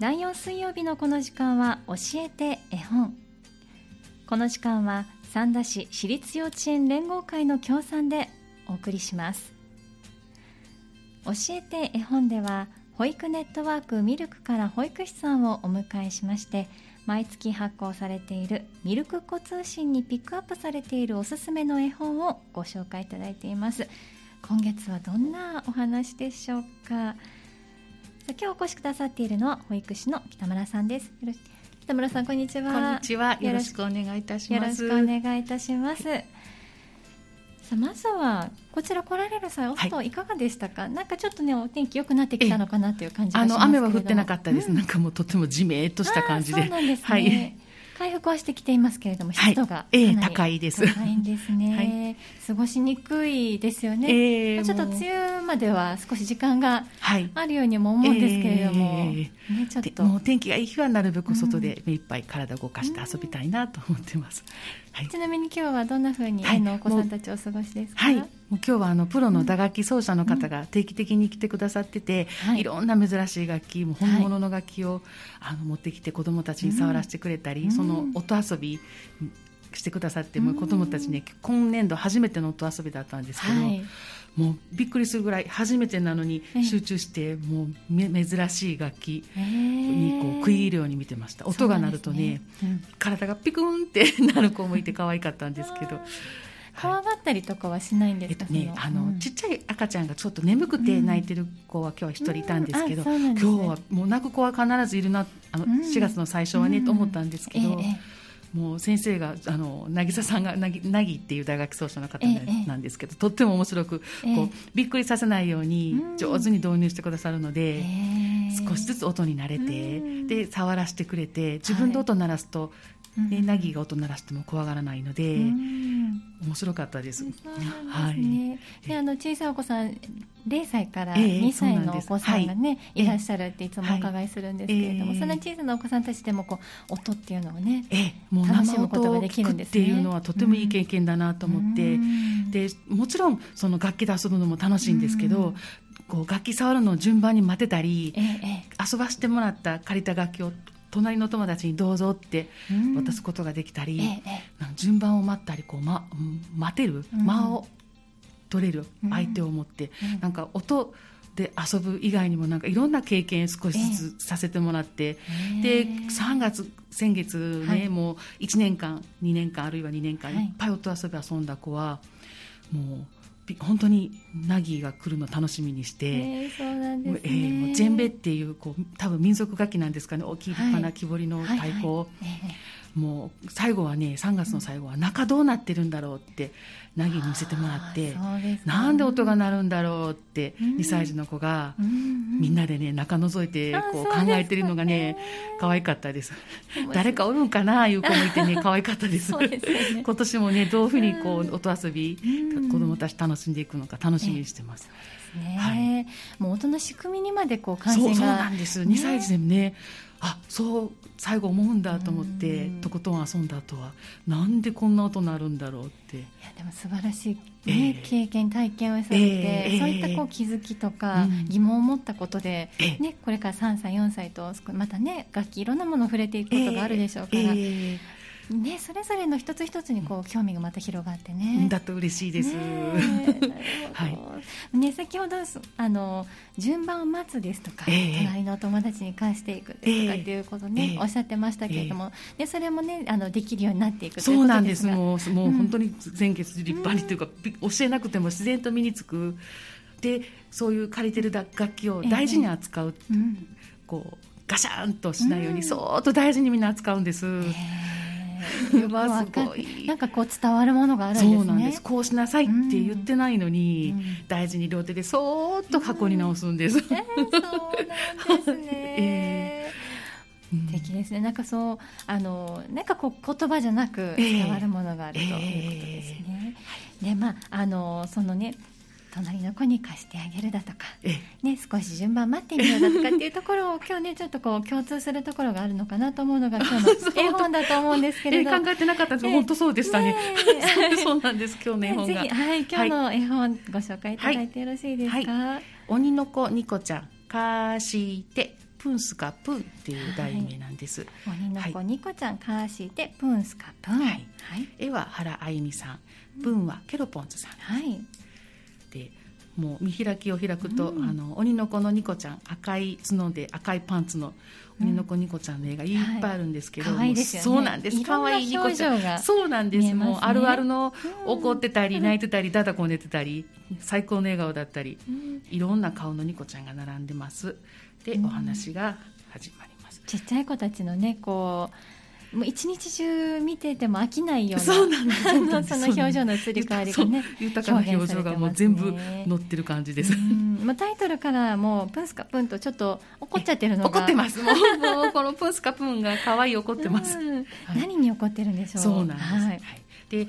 第4水曜日のこの時間は教えて絵本。この時間は三田市私立幼稚園連合会の協賛でお送りします。教えて絵本では保育ネットワークミルクから保育士さんをお迎えしまして毎月発行されているミルク子通信にピックアップされているおすすめの絵本をご紹介いただいています。今月はどんなお話でしょうか？今日お越しくださっているのは保育士の北村さんです。北村さんこんにちは。こんにちは。よろしく。お願いいたします。よろしくお願いいたします、はい、さあまずはこちら来られる際お外いかがでしたか、はい、なんかちょっとねお天気良くなってきたのかなという感じあの雨は降ってなかったです、うん、なんかもうとてもじめっとした感じで。そうなんですね、はい回復はしてきていますけれども、湿度が、ええ高いです。高いんですね、過ごしにくいですよね。えー、ちょっと梅雨までは少し時間があるようにも思うんですけれども、ね、ちょっと。もう天気がいい日はなるべく外で目いっぱい体を動かして遊びたいなと思ってます。はい、ちなみに今日はどんなふうに、はい、のお子さんたちお過ごしですか？はい、もう今日はあのプロの打楽器奏者の方が定期的に来てくださってて、うん、いろんな珍しい楽器、もう本物の楽器を、あの持ってきて子どもたちに触らせてくれたり、うん、その音遊びしてくださって、もう子どもたちね今年度初めての音遊びだったんですけど。はい。もうびっくりするぐらい初めてなのに集中して、もう珍しい楽器にこう食い入るように見てました、音が鳴るとね、ねうん、体がピクンって なる子もいて可愛かったんですけど。怖がったりとかはしないんですか、えっとね、あの、うん、ちっちゃい赤ちゃんがちょっと眠くて泣いてる子は今日は一人いたんですけど、うん。うんね、今日はもう泣く子は必ずいるなあの4月の最初はね、と思ったんですけど、ええもう先生があの渚さんがなぎなぎっていう大学奏者の方なんですけど、ええ、とっても面白く、え、こうびっくりさせないように上手に導入してくださるので、少しずつ音に慣れて、で触らせてくれて自分で音鳴らすと、ね、なぎが音鳴らしても怖がらないので、面白かったです。はい。で、あの小さいお子さん0歳から2歳のお子さんがね、い。らっしゃるっていつもお伺いするんですけれども、そんな小さなお子さんたちでもこう音っていうのをね、もう楽しむことができるんですね。っていうのはとてもいい経験だなと思って、でもちろんその楽器で遊ぶのも楽しいんですけど。こう楽器触るのを順番に待てたり、遊ばしてもらった借りた楽器を隣の友達にどうぞって渡すことができたり、うん、順番を待ったりこう、ま、待てる、間を取れる相手を持って、うん、なんか音で遊ぶ以外にもなんかいろんな経験少しずつさせてもらって、で3月先月ね、はい、もう1年間2年間あるいは2年間いっぱい音遊び遊んだ子はもう本当にナギが来るの楽しみにして、えー、そうなんですね、えー、もうジェンベっていうこう多分民族楽器なんですかね。大きい立派な木彫りの太鼓、もう最後はね3月の最後は中どうなってるんだろうってナギに見せてもらって、なんで音が鳴るんだろうって2歳児の子が、みんなでね中覗いてこう考えてるのがね可愛かったです。誰かおるんかないう子もいてね 可愛かったです。今年もねどういうふうにこう音遊び子どもたち楽しんでいくのか楽しみにしてます。ね、はい、もう音の仕組みにまでこう関心が。そうなんです、2歳児でもねあそう最後思うんだと思ってとことん遊んだ後はなんでこんな音鳴るんだろうって。いやでも素晴らしい、ね、えー、経験体験をされて、えー、そういったこう気づきとか疑問を持ったことで、えー、ね、これから3歳4歳とまたね楽器いろんなものを触れていくことがあるでしょうから、ね、それぞれの一つ一つにこう興味がまた広がってね。だと嬉しいです。はい。ね、先ほどあの順番を待つですとか、えー、隣のお友達に返していくですとかっていうことね、えー、おっしゃってましたけれども、えー、でそれもねあのできるようになっていくそうなんです。もうもう本当に前月立派にというか、うん、教えなくても自然と身につく。でそういう借りてる楽器を大事に扱う、うん、こうガシャンとしないように、そーっと大事にみんな扱うんです。わ すごい。なんかこう伝わるものがあるんですね。そうなんです。こうしなさいって言ってないのに、うん、大事に両手でそーっと箱に直すんです、うん、えー、そうなんですね、えー、素敵ですね。なんかそうあのなんかこう言葉じゃなく伝わるものがあるということですね、えー、でまああのそのね隣の子に貸してあげるだとか、ね、少し順番待ってみようだとかっていうところを今日ねちょっとこう共通するところがあるのかなと思うのが今日の絵本だと思うんですけれど。考えてなかったんです本当そうでしたね。そうなんです。今日の絵本が、ぜひ、はい、今日の絵本ご紹介いただいてよろしいですか、はい。はい、鬼の子ニコちゃん貸してプンスカプンっていう題名なんです、はい、鬼の子、ニコちゃんかーしでプンスカプン、はい、絵は原あゆみさん。文はケロポンズさん、はい、でもう見開きを開くと、うん、あの鬼の子のニコちゃん赤い角で赤いパンツの鬼の子ニコちゃんの絵がい。っぱいあるんですけど、はい、そうなんです。可愛いニコちゃん。そうなんです、ね、もうあるあるの怒ってたり泣いてたりだだこねてたり最高の笑顔だったり、いろんな顔のニコちゃんが並んでます。で、お話が始まります。ちっちゃい子たちのねこうもう一日中見てても飽きないようなそうなんです。その表情の移り変わりがね豊かな表情がもう全部乗ってる感じです、まあ、タイトルからもうプンスカプンとちょっと怒っちゃってるのが怒ってます。もうもうこのプンスカプンが可愛い怒ってます、何に怒ってるんでしょう。そうなんです、はいで、うん、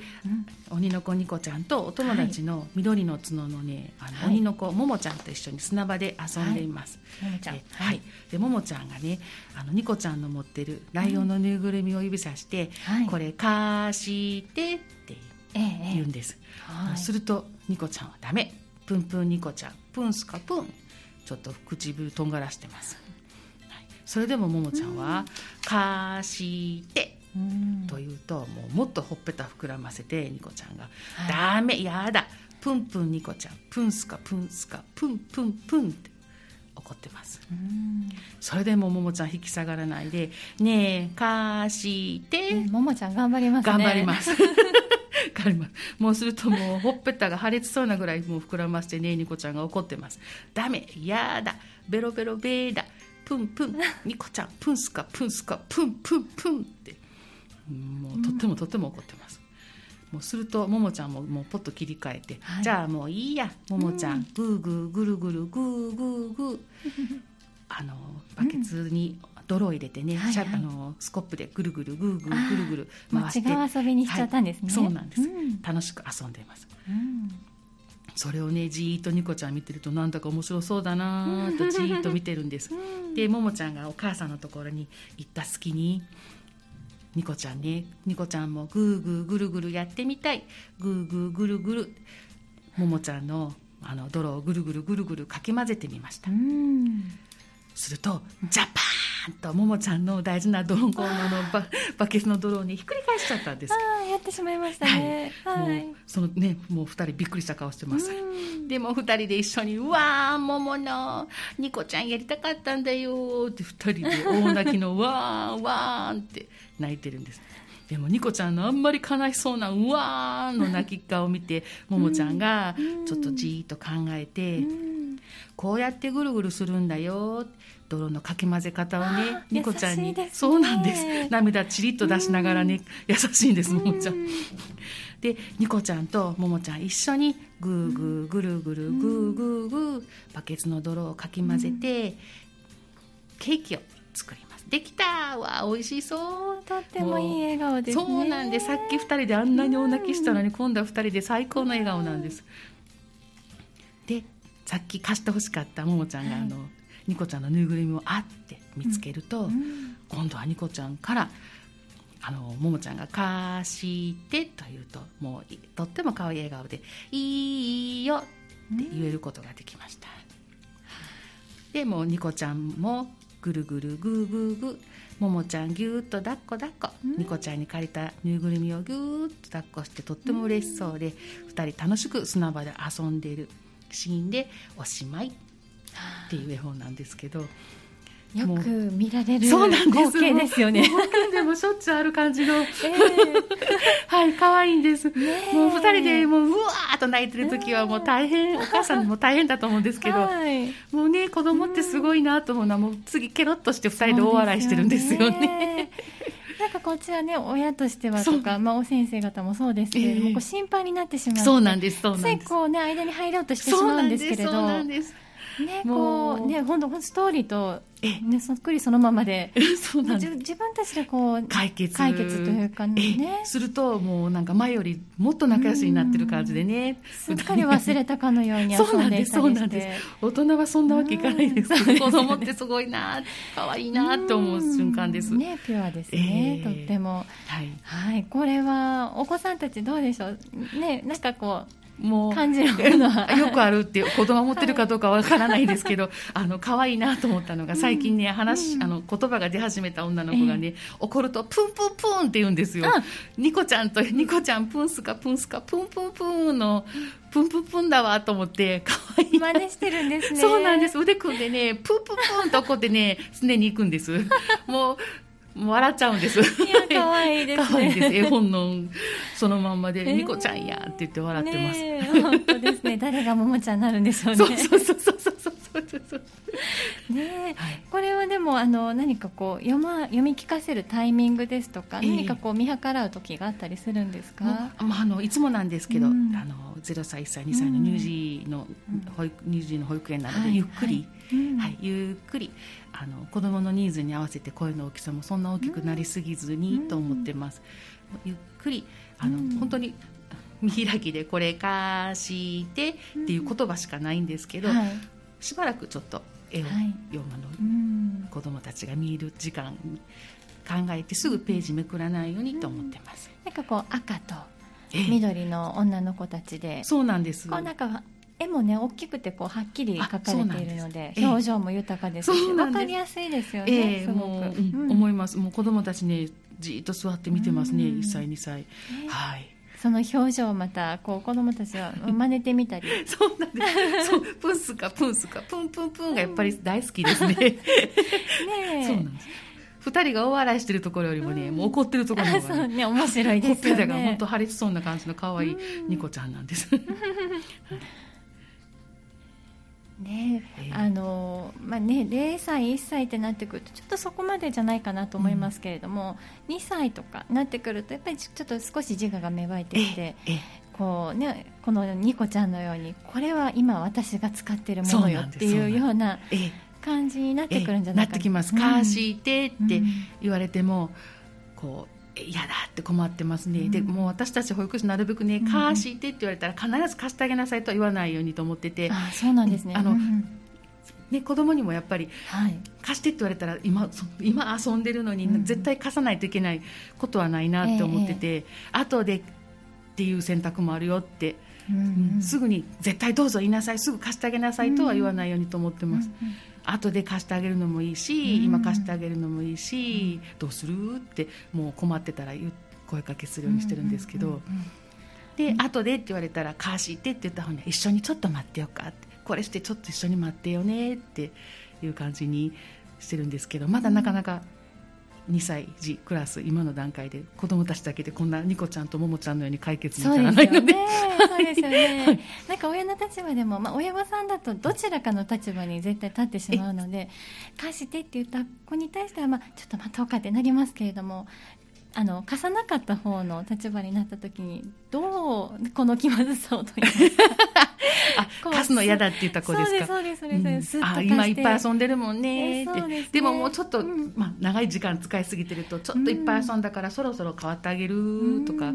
鬼の子ニコちゃんとお友達の緑の角のね、あの、鬼の子ももちゃんと一緒に砂場で遊んでいます。ももちゃん。はい。でももちゃんがね、あのニコちゃんの持ってるライオンのぬいぐるみを指さして、これ貸してって言うんです。するとニコちゃんはダメ。プンプンニコちゃん、プンスカプン。ちょっと唇とんがらしてます。それでもももちゃんは「貸して」というともうもっとほっぺた膨らませてニコちゃんが「ダメやだ。プンプンニコちゃん。プンスカプンスカ。プンプンプン」って。怒ってます。それでもももちゃん引き下がらないで「ねえ貸して」ももちゃん頑張りますね。頑張ります。頑張ります。もうするともうほっぺたが破裂そうなぐらいもう膨らましてねえニコちゃんが怒ってます「ダメやだ。ベロベロベーだ。プンプン。ニコちゃんプンスカプンスカプンプンプン」ってもうとってもとっても怒ってます。もうするとももちゃんももうポッと切り替えて、はい、じゃあもういいやももちゃん、うん、グーグーぐるぐるグーグーグー。あのバケツに泥を入れてね、うん、あのスコップでぐるぐるぐるぐるぐるぐる回して。違う遊びにしちゃったんですね、はい、そうなんです、うん、楽しく遊んでいます、それをねじーっとニコちゃん見てるとなんだか面白そうだなとじーっと見てるんです。でももちゃんがお母さんのところに行った隙にニコちゃんね。ニコちゃんもグーグーぐるぐるやってみたい。グーグーぐるぐる。ももちゃんのあの泥をぐるぐるぐるぐるかき混ぜてみました。するとジャパーンとももちゃんの大事なドロンコのババケツの泥をねひっくり返しちゃったんです。ああやってしまいましたね、はい、はい、もうそのねもう2人びっくりした顔してます。でも2人で一緒に「うわーもものニコちゃんやりたかったんだよ」って2人で大泣きの「わーわーん」って泣いてるんです。でもニコちゃんのあんまり悲しそうな「うわー」の泣き顔を見てももちゃんがちょっとじーっと考えて「こうやってぐるぐるするんだよ」泥のかき混ぜ方をねニコちゃんに、ね、そうなんです。涙ちりっと出しながらね優しいんですももちゃん。でニコちゃんとももちゃん一緒にグーグーぐるぐるグーグーグーバケツの泥をかき混ぜてケーキを作りできたわ。美味しそう。とってもいい笑顔です、ね、そうなんでさっき2人であんなに大泣きしたのに、今度は2人で最高の笑顔なんです。でさっき貸してほしかったももちゃんがあの、はい、ニコちゃんのぬいぐるみをあって見つけると、うん、今度はニコちゃんからあのももちゃんが「貸して」と言うともうとっても可愛い笑顔で「いいよ」って言えることができました、うん、でもニコちゃんもぐるぐるぐーぐーぐーももちゃんぎゅーっと抱っこ抱っこ、うん、ニコちゃんに借りたぬいぐるみをぎゅーっと抱っこしてとっても嬉しそうで、うん、2人楽しく砂場で遊んでいるシーンでおしまいっていう絵本なんですけど。よく見られる光景ですよね。でもしょっちゅうある感じの、えー、はい可愛いんです。もう二人でもううわーっと泣いてる時はもう大変、お母さんも大変だと思うんですけど、はい、もうね子供ってすごいなと思うのはもう次ケロッとして二人で大笑いしてるんですよね。なんかこっちはね親としてはとか、まあ、お先生方もそうですけれども、えー、心配になってしまうそうなんですそうなんです。ついこうね間に入ろうとしてしまうんですけれど。そうなんですねこうね本当ストーリーとね、そっくりそのままで。そうなん自分たちでこう解決。解決というかね。するともうなんか前よりもっと仲良しになってる感じでね。すっかり忘れたかのように遊んでいたりして。そうなんです大人はそんなわけいかないですけど、子供ってすごいな可愛いなと思う瞬間です。ねピュアですね、えー、とっても。はい、はい、これはお子さんたちどうでしょう？ねなんかこうもう感じるものはよくあるって子供持ってるかどうかわからないですけど、あの可愛いなと思ったのが最近ね話、うん、あの言葉が出始めた女の子がね、えー、怒るとプンプンプンって言うんですよ。ニコちゃんとニコちゃんプンスかプンスかプンプンプンのプンプンプンだわと思って可愛い真似してるんですね。そうなんです。腕組んでねプンプンプンと怒ってね常に行くんです。もうもう笑っちゃうんです。いや、可愛いですね。可愛いです。絵本のそのまんまで、ニコちゃんやって言って笑ってます。ね、本当ですね。誰がももちゃんになるんでしょうね。そうそうそうそうそうそうそう。ね、はい、これはでもあの何かこう読ま読み聞かせるタイミングですとか、えー、何かこう見計らう時があったりするんですか？まああのいつもなんですけど、うん、あのゼロ歳1歳2歳の乳児の保育、乳児の保育園なので、ゆっくり、はい、ゆっくりあの子どものニーズに合わせて声の大きさもそんな大きくなりすぎずにと思ってます。ゆっくりあの、本当に 見開きでこれ貸してっていう言葉しかないんですけど、はい、しばらくちょっと絵を読むの、子どもたちが見る時間考えてすぐページめくらないようにと思ってます。なんかこう赤と緑の女の子たちで、そうなんです。こうなんか絵もね大きくてこうはっきり描かれているので表情も豊かです。し分かりやすいですよね、えー、もう、うん、思います。もう子供たちねじっと座って見てますね、1歳2歳、えー、はい。その表情をまたこう子供たちは真似てみたり。そうなんです。そうプンスかプンスかプンプンプンがやっぱり大好きですね。ねそうなんです。二人が大笑いしてるところよりもね、うん、もう怒ってるところの方がねね面白いですよね。ほっぺたが本当張りそうな感じの可愛いニコちゃんなんです ねあのまあね、0歳、1歳ってなってくるとちょっとそこまでじゃないかなと思いますけれども、うん、2歳とかなってくるとやっぱりちょっと少し自我が芽生えてきてこう、ね、このニコちゃんのようにこれは今私が使っているものよっていうような感じになってくるんじゃないかな。なってきます。かしてって言われても、こう嫌だって困ってますね、うん、でもう私たち保育士なるべくね、貸してって言われたら必ず貸してあげなさいとは言わないようにと思ってて。あそうなんですね。あの、うんね、子供にもやっぱり、はい、貸してって言われたら今今遊んでるのに絶対貸さないといけないことはないなって思ってて、ええ、後でっていう選択もあるよって、うんうん、すぐに絶対どうぞ言いなさいすぐ貸してあげなさいとは言わないようにと思ってます。うんうん後で貸してあげるのもいいし、今貸してあげるのもいいし、どうする？ってもう困ってたら声かけするようにしてるんですけど、で後でって言われたら貸してって言った方が一緒にちょっと待ってよかってこれしてちょっと一緒に待ってよねっていう感じにしてるんですけどまだなかなか2歳児クラス今の段階で子供たちだけでこんなニコちゃんとももちゃんのように解決に至らないので。そうですよね、はい、なんか親の立場でも、まあ、親御さんだとどちらかの立場に絶対立ってしまうので貸してって言った子に対しては、まあ、ちょっと待とうかってなりますけれどもあの貸さなかった方の立場になった時にどうこの気まずさをとい うあ貸すの嫌だって言った子ですか？そうですそうですそうです、うん、あ今いっぱい遊んでるもんねって、えーね、でももうちょっと、うん、まあ、長い時間使いすぎてるとちょっといっぱい遊んだからそろそろ変わってあげるとか、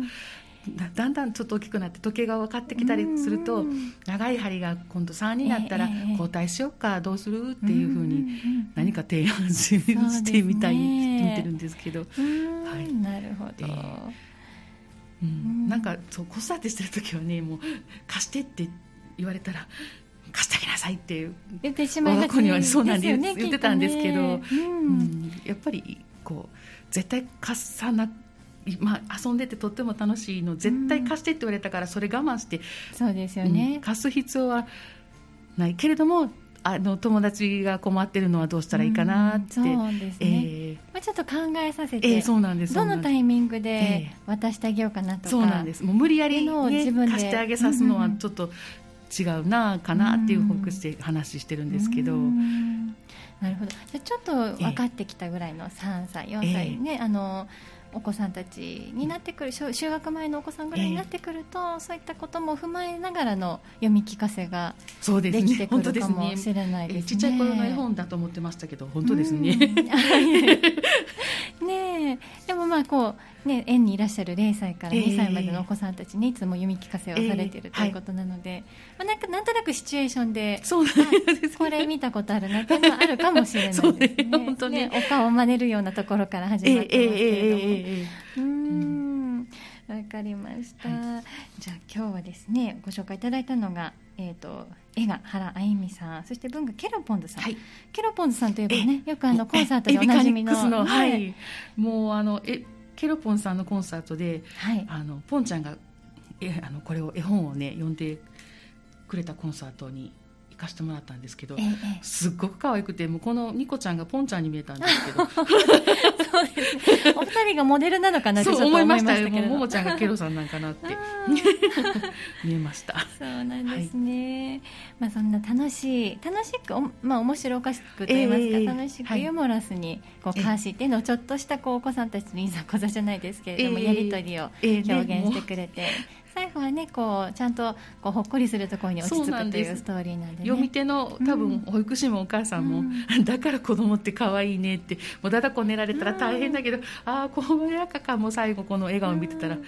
だんだんちょっと大きくなって時計が分かってきたりすると長い針が今度3になったら交代しようかどうする？っていうふうに何か提案してみたいしてみてるんですけど、はい、なるほど、うん、なんかそう子育てしてる時はねもう貸してって言われたら貸してあげなさいって言ってしまいがちにはそうなんです、ね、言ってたんですけど、うん、やっぱりこう絶対貸さなまあ、遊んでてとっても楽しいの絶対貸してって言われたからそれ我慢して、そうですよね、うん、貸す必要はないけれどもあの友達が困ってるのはどうしたらいいかなって、そうですね、えー、まあ、ちょっと考えさせて、えー、そうなんです。どのタイミングで渡してあげようかなとか、そうなんです。もう無理やり、ね、自分で。貸してあげさすのはちょっと違うなかなっていう保育士で話してるんですけど。なるほど。じゃちょっと分かってきたぐらいの3歳、4歳ね、あのお子さんたちになってくる就学前のお子さんぐらいになってくると、えー、そういったことも踏まえながらの読み聞かせができてくるかもしれないですね。ちっちゃい頃の絵本だと思ってましたけど本当ですね。ねでもまあこうね園にいらっしゃる0歳から2歳までのお子さんたちにいつも読み聞かせをされているということなので、まあなんかなんとなくシチュエーションでそうこれ見たことあるなっていうのはあるかもしれないですね。本当ねお顔を真似るようなところから始まってますけれども。うん。かりました、はい、じゃあ今日はですねご紹介いただいたのがえーと、絵が原あゆみさんそして文がケロポンズさん、はい、ケロポンズさんといえばねよくあのコンサートでおなじみの、はい、もうあのえケロポンさんのコンサートで、はい、あのポンちゃんがえあのこれを絵本をね読んでくれたコンサートにかせてもらったんですけど、ええ、すっごく可愛くてもうこのニコちゃんがポンちゃんに見えたんですけど そうです。ねお二人がモデルなのかなってちょっと思いましたけど。ももちゃんがケロさんなんかなって。見えました。そうなんですね、はい、まあそんな楽しい楽しくまあ面白おかしくと言いますか、えー、楽しくユーモラスにこうカーシーっていうのをちょっとしたこうお子さんたちのいざこざじゃないですけれども、えー、やり取りを表現してくれて、最後はねこうちゃんとこうほっこりするところに落ち着くというストーリーなんで、ね,、読み手の多分保育士もお母さんも、うん、だから子供って可愛いねってもうだだこ寝られたら大変だけど、うん、ああこうやかかも最後この笑顔を見てたら、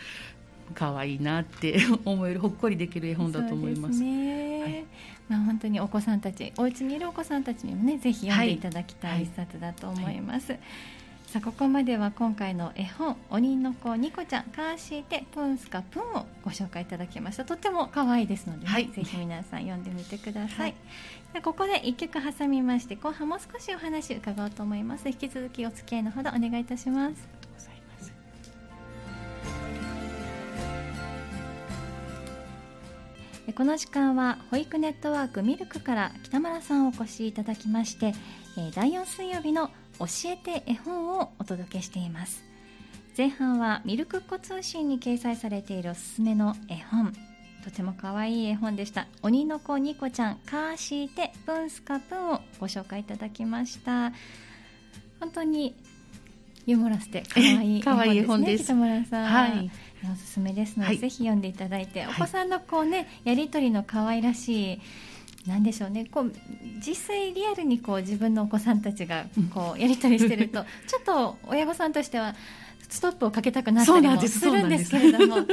可愛いなって思えるほっこりできる絵本だと思います。ね。はい、まあ本当にお子さんたちお家にいるお子さんたちにもねぜひ読んでいただきたい一冊だと思います。はいはいさあここまでは今回の絵本「鬼の子ニコちゃんカーシーテプンスカプン」をご紹介いただきました。とっても可愛いですので、ね、はい、ぜひ皆さん読んでみてください、はい、ここで1曲挟みまして後半もう少しお話伺おうと思います。引き続きお付き合いのほどお願いいたします。この時間は保育ネットワークミルクから北村さんお越しいただきまして第4水曜日の教えて絵本をお届けしています。前半はミルクっ子通信に掲載されているおすすめの絵本。とても可愛い絵本でした。鬼の子ニコちゃんカーシーテプンスカプンをご紹介いただきました。本当にユーモラスで可愛い絵本ですね北村さん、はい、おすすめですので、はい、ぜひ読んでいただいて、お子さんのこうねやり取りの可愛らしいなんでしょうね。こう実際リアルにこう自分のお子さんたちがこうやり取りしてると ちょっと親御さんとしてはストップをかけたくなったりもす。るんですけれども こ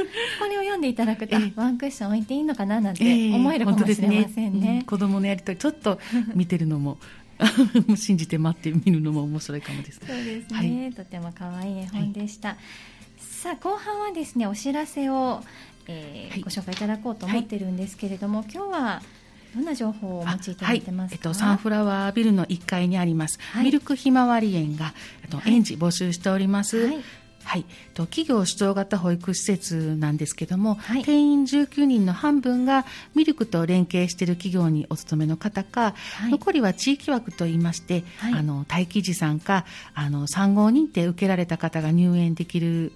れを読んでいただくと、ワンクッション置いていいのかななんて思えるかもしれませんね,、ねうん、子供のやり取りちょっと 見てるのも信じて待ってみるのも面白いかもです。そうですね、はい、とても可愛い絵本でした。はい、さあ後半はですねお知らせを、えー、はい、ご紹介いただこうと思ってるんですけれども、今日はどんな情報をお持ちいただいてますか、はい、えっと、サンフラワービルの1階にあります、はい、ミルクひまわり園が、えっと、園児募集しております。はい。はい、と企業主張型保育施設なんですけども、はい、定員19人の半分がミルクと連携している企業にお勤めの方か、はい、残りは地域枠といいまして、はい、あの待機児さんかあの産後認定受けられた方が入園できる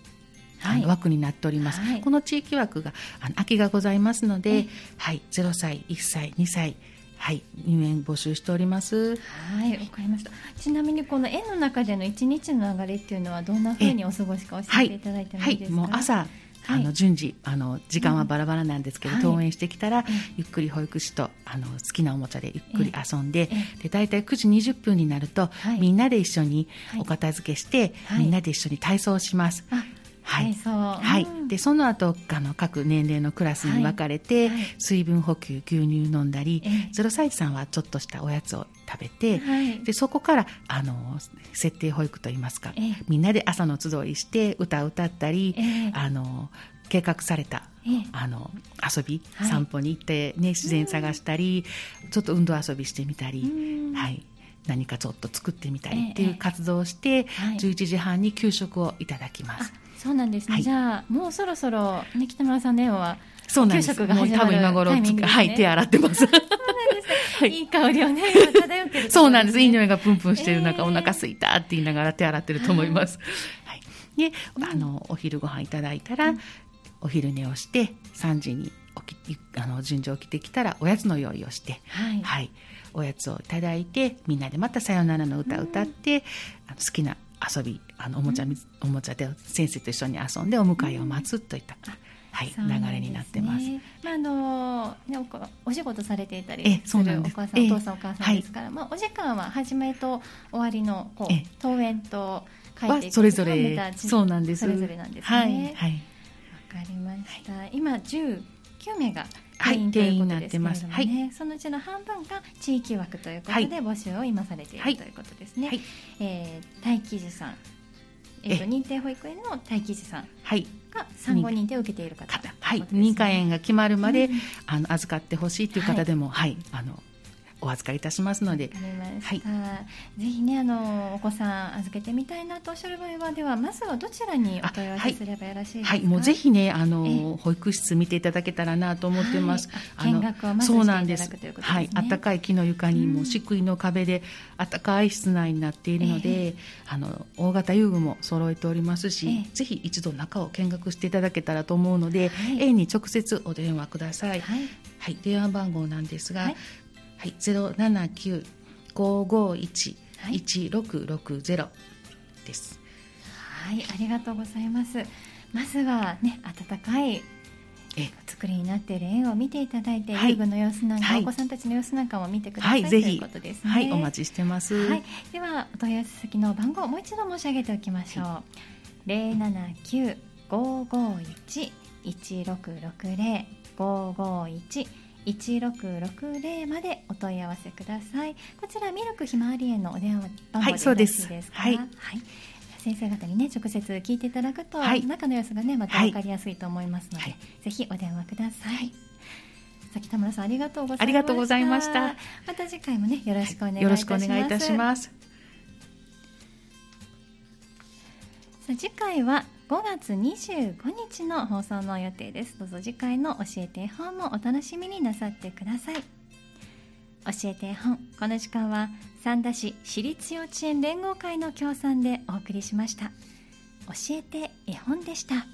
あの枠になっております、はい、この地域枠があの空きがございますので、はい、0歳、1歳、2歳はい、入園募集しております。はい、わかりました。ちなみにこの園の中での一日の流れっていうのはどんなふうにお過ごしか教えていただいてもいいですか？はい、もう朝あの順次あの時間はバラバラなんですけど、うん、登園してきたら、ゆっくり保育士とあの好きなおもちゃでゆっくり遊んで,、で大体9時20分になると、みんなで一緒にお片付けして、みんなで一緒に体操します。はい、はい、でその後あの各年齢のクラスに分かれて、はい、水分補給牛乳飲んだり、え0歳児さんはちょっとしたおやつを食べて、はい、でそこからあの設定保育といいますか、えみんなで朝の集いして歌を歌ったり、えあの計画された、あの遊び、散歩に行って、ね、自然探したり、ちょっと運動遊びしてみたり、はい、何かちょっと作ってみたりっていう活動をして、ええ、11時半に給食をいただきます。そうなんですね、はい、じゃあもうそろそろ、ね、北村さんの絵はそうなんです。が始まる多分今頃、ね、はい、手洗ってます。そうなんです、はい、いい香りをね、漂ってる、そうなんです。いい匂いがプンプンしてる中、えー、お腹すいたって言いながら手洗ってると思います。はい。で、あの、お昼ご飯いただいたら、うん、お昼寝をして、3時に起き、あの、順序起きてきたら、おやつの用意をして、はい。はい。おやつをいただいて、みんなでまたさよならの歌を歌って、うん、あの好きな遊びあのおもちゃ、うん、おもちゃで先生と一緒に遊んでお迎えを待つといった、はい、流れになってます。まああのねおお仕事されていたりするお母さんお父さんお母さんですから、まあお時間は始めと終わりのこう登園と書いていくそれぞれそうなんです。それぞれなんですね。はい。はい。わかりました。今十九名が定員ということですけれどもね、はい、そのうちの半分が地域枠ということで募集を今されている、ということですね、はい、えー、待機児さんえーと、認定保育園の待機児さんが産後認定を受けている方、はい、認可園が決まるまで、うん、あの預かってほしいという方でも、はい、はい、あのお預かりいたしますので、はい、ぜひねあのお子さん預けてみたいなとおっしゃる場合はではまずはどちらにお問い合わせすればよろしいですか？はい、はい、もうぜひねあの保育室見ていただけたらなと思ってます。はい、見学をまずしていただくということですね。はい、暖かい木の床にも漆喰の壁で暖かい室内になっているので、えー、あの大型遊具も揃えておりますし、えー、ぜひ一度中を見学していただけたらと思うので、はい、A に直接お電話ください。はい、はい、電話番号なんですが、はい、はい、ゼロ七九五五一一六六ゼロです。はい、ありがとうございます。まずはね、暖かい作りになっている絵を見ていただいて、はい、遊具の様子なんか、はい、お子さんたちの様子なんかも見てください、はい、ということですね。はい、お待ちしてます。はい、ではお問い合わせ先の番号をもう一度申し上げておきましょう。零七九五五一一六六零。五五一1660までお問い合わせください。こちらミルクひまわり園のお電話番号でよろしいですか？はい、はい、先生方にね直接聞いていただくと、はい、中の様子がねまた分かりやすいと思いますので、はい、ぜひお電話ください、崎田村さんありがとうございました。ありがとうございました。また次回もねよろしくお願いいたします、よろしくお願いいたします。さあ次回は5月25日の放送の予定です。どうぞ次回の教えて絵本もお楽しみになさってください。教えて絵本。この時間は三田市私立幼稚園連合会の協賛でお送りしました。教えて絵本でした。